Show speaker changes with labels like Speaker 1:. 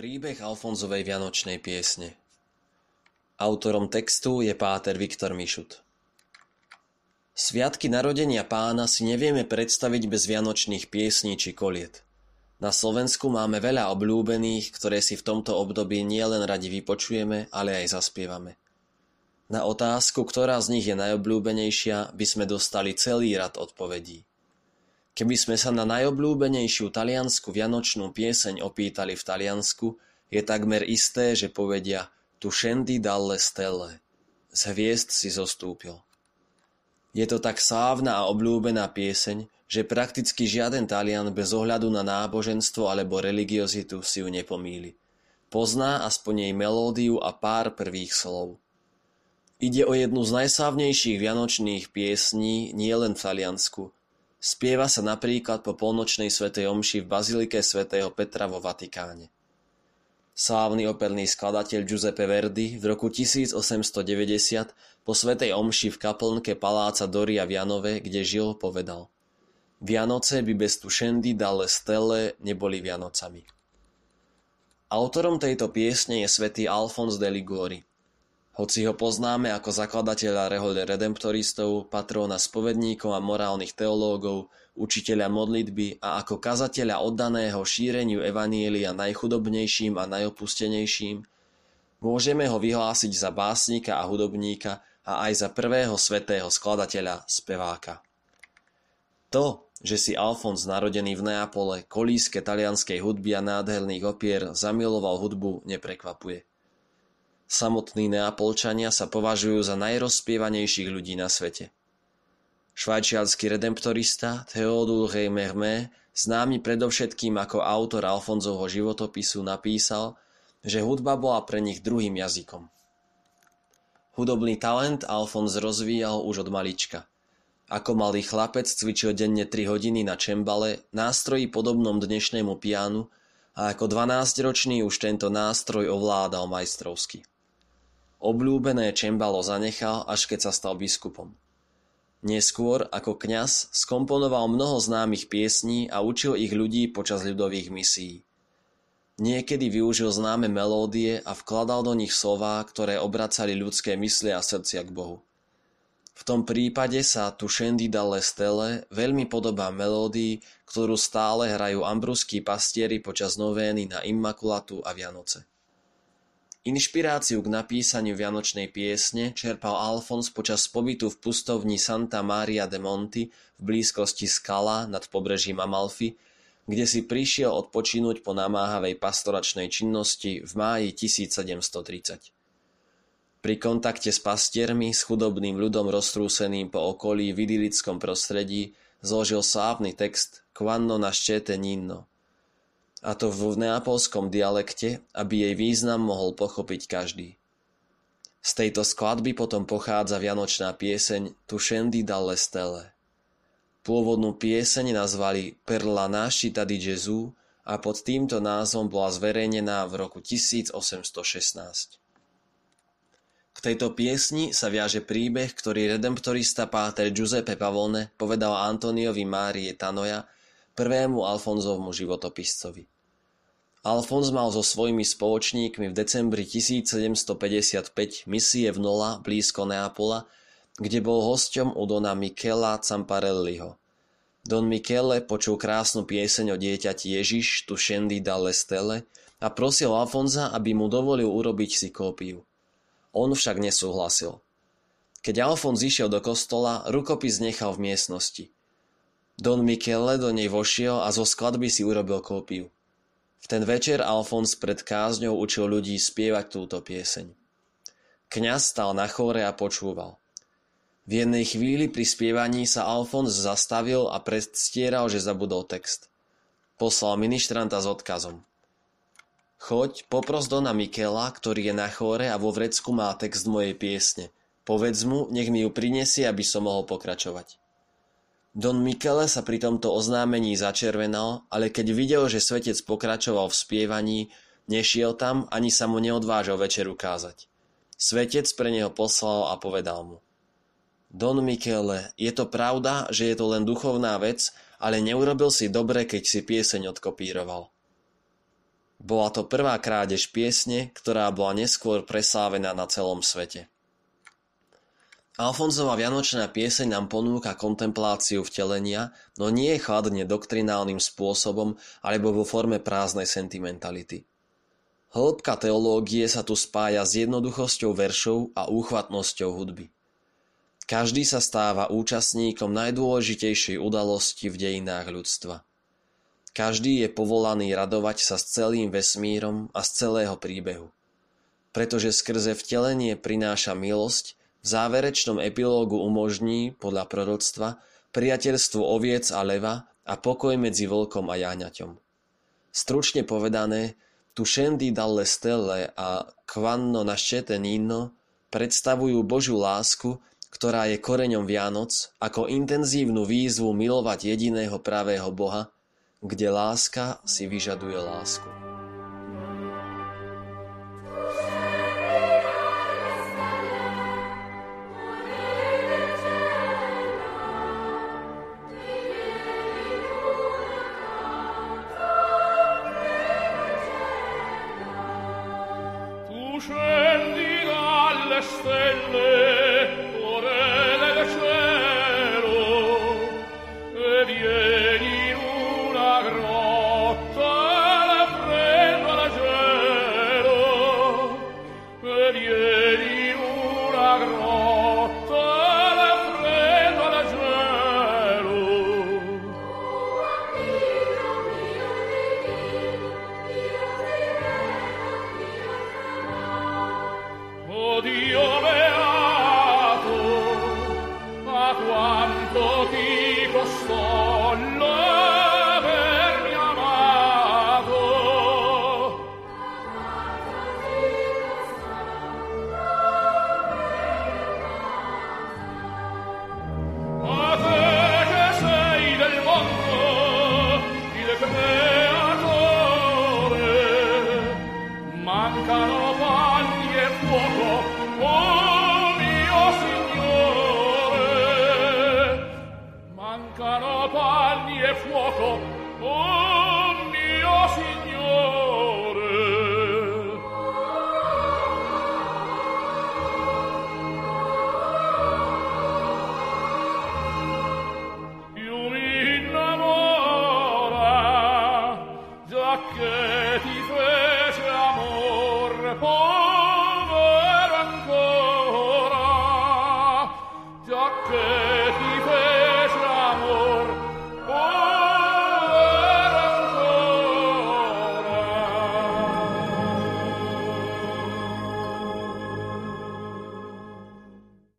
Speaker 1: Príbeh Alfonzovej vianočnej piesne Autorom textu je páter Viktor Mišut. Sviatky narodenia pána si nevieme predstaviť bez vianočných piesní či koliet. Na Slovensku máme veľa obľúbených, ktoré si v tomto období nielen radi vypočujeme, ale aj zaspievame. Na otázku, ktorá z nich je najobľúbenejšia, by sme dostali celý rad odpovedí. Keby sme sa na najobľúbenejšiu taliansku vianočnú pieseň opýtali v Taliansku, je takmer isté, že povedia Tu scendi dalle stelle. Z hviezd si zostúpil. Je to tak slávna a obľúbená pieseň, že prakticky žiaden Talian bez ohľadu na náboženstvo alebo religiozitu si ju nepomíli. Pozná aspoň jej melódiu a pár prvých slov. Ide o jednu z najslávnejších vianočných piesní nielen v Taliansku, Spieva sa napríklad po polnočnej svätej omši v bazilike svätého Petra vo Vatikáne. Slávny operný skladateľ Giuseppe Verdi v roku 1890 po svätej omši v kaplnke paláca Doria v Janove, kde žil, povedal Vianoce by bez tušendy dalle stelle neboli Vianocami. Autorom tejto piesne je svätý Alfons de Liguori. Hoci ho poznáme ako zakladateľa rehole redemptoristov, patróna spovedníkov a morálnych teológov, učiteľa modlitby a ako kazateľa oddaného šíreniu evanielia najchudobnejším a najopustenejším, môžeme ho vyhlásiť za básnika a hudobníka a aj za prvého svetého skladateľa, speváka. To, že si Alfons narodený v Neapole, kolíske talianskej hudby a nádherných opier zamiloval hudbu, neprekvapuje. Samotní Neapolčania sa považujú za najrozspievanejších ľudí na svete. Švajčiarsky redemptorista Théodule Mermé, známy predovšetkým ako autor Alfonzovho životopisu, napísal, že hudba bola pre nich druhým jazykom. Hudobný talent Alfons rozvíjal už od malička. Ako malý chlapec cvičil denne 3 hodiny na čembale, nástroji podobnom dnešnému pianu a ako 12-ročný už tento nástroj ovládal majstrovsky. Obľúbené čembalo zanechal, až keď sa stal biskupom. Neskôr, ako kňaz, skomponoval mnoho známych piesní a učil ich ľudí počas ľudových misií. Niekedy využil známe melódie a vkladal do nich slová, ktoré obracali ľudské mysle a srdcia k Bohu. V tom prípade sa tu Scendi dalle stelle veľmi podobá melódii, ktorú stále hrajú ambruskí pastieri počas novény na Immakulatu a Vianoce. Inšpiráciu k napísaniu vianočnej piesne čerpal Alfons počas pobytu v pustovni Santa Maria de Monti v blízkosti Skala nad pobrežím Amalfi, kde si prišiel odpočinúť po namáhavej pastoračnej činnosti v máji 1730. Pri kontakte s pastiermi, s chudobným ľudom roztrúseným po okolí v idylickom prostredí, zložil slávny text Quanno nascete ninno, a to v neapolskom dialekte, aby jej význam mohol pochopiť každý. Z tejto skladby potom pochádza vianočná pieseň Tu scendi dalle stelle. Pôvodnú pieseň nazvali Perla nascita di Gesù a pod týmto názvom bola zverejnená v roku 1816. K tejto piesni sa viaže príbeh, ktorý redemptorista páter Giuseppe Pavone povedal Antoniovi Márie Tanoja, prvému Alfonzovmu životopiscovi. Alfons mal so svojimi spoločníkmi v decembri 1755 misie v Nola blízko Neapola, kde bol hosťom u dona Michela Camparelliho. Don Michele počul krásnu pieseň o dieťati Ježiš tu Scendi dalle stelle a prosil Alfonza, aby mu dovolil urobiť si kópiu. On však nesúhlasil. Keď Alfons išiel do kostola, rukopis nechal v miestnosti. Don Michele do nej vošiel a zo skladby si urobil kópiu. V ten večer Alfons pred kázňou učil ľudí spievať túto pieseň. Kňaz stal na chóre a počúval. V jednej chvíli pri spievaní sa Alfons zastavil a predstieral, že zabudol text. Poslal ministranta s odkazom. Choď, popros Dona Mikela, ktorý je na chóre a vo vrecku má text mojej piesne. Povedz mu, nech mi ju prinesie, aby som mohol pokračovať. Don Michele sa pri tomto oznámení začervenal, ale keď videl, že svetec pokračoval v spievaní, nešiel tam ani sa mu neodvážil večer ukázať. Svetec pre neho poslal a povedal mu. Don Michele, je to pravda, že je to len duchovná vec, ale neurobil si dobre, keď si pieseň odkopíroval. Bola to prvá krádež piesne, ktorá bola neskôr preslávená na celom svete. Alfonzova vianočná pieseň nám ponúka kontempláciu vtelenia, no nie chladne doktrinálnym spôsobom alebo vo forme prázdnej sentimentality. Hĺbka teológie sa tu spája s jednoduchosťou veršov a úchvatnosťou hudby. Každý sa stáva účastníkom najdôležitejšej udalosti v dejinách ľudstva. Každý je povolaný radovať sa s celým vesmírom a z celého príbehu. Pretože skrze vtelenie prináša milosť, v záverečnom epilógu umožní, podľa proroctva, priateľstvo oviec a leva a pokoj medzi vlkom a jahňaťom. Stručne povedané, tu scendi dalle stelle a quanno nascete nino predstavujú Božiu lásku, ktorá je koreňom Vianoc, ako intenzívnu výzvu milovať jediného pravého Boha, kde láska si vyžaduje lásku.
Speaker 2: Stelle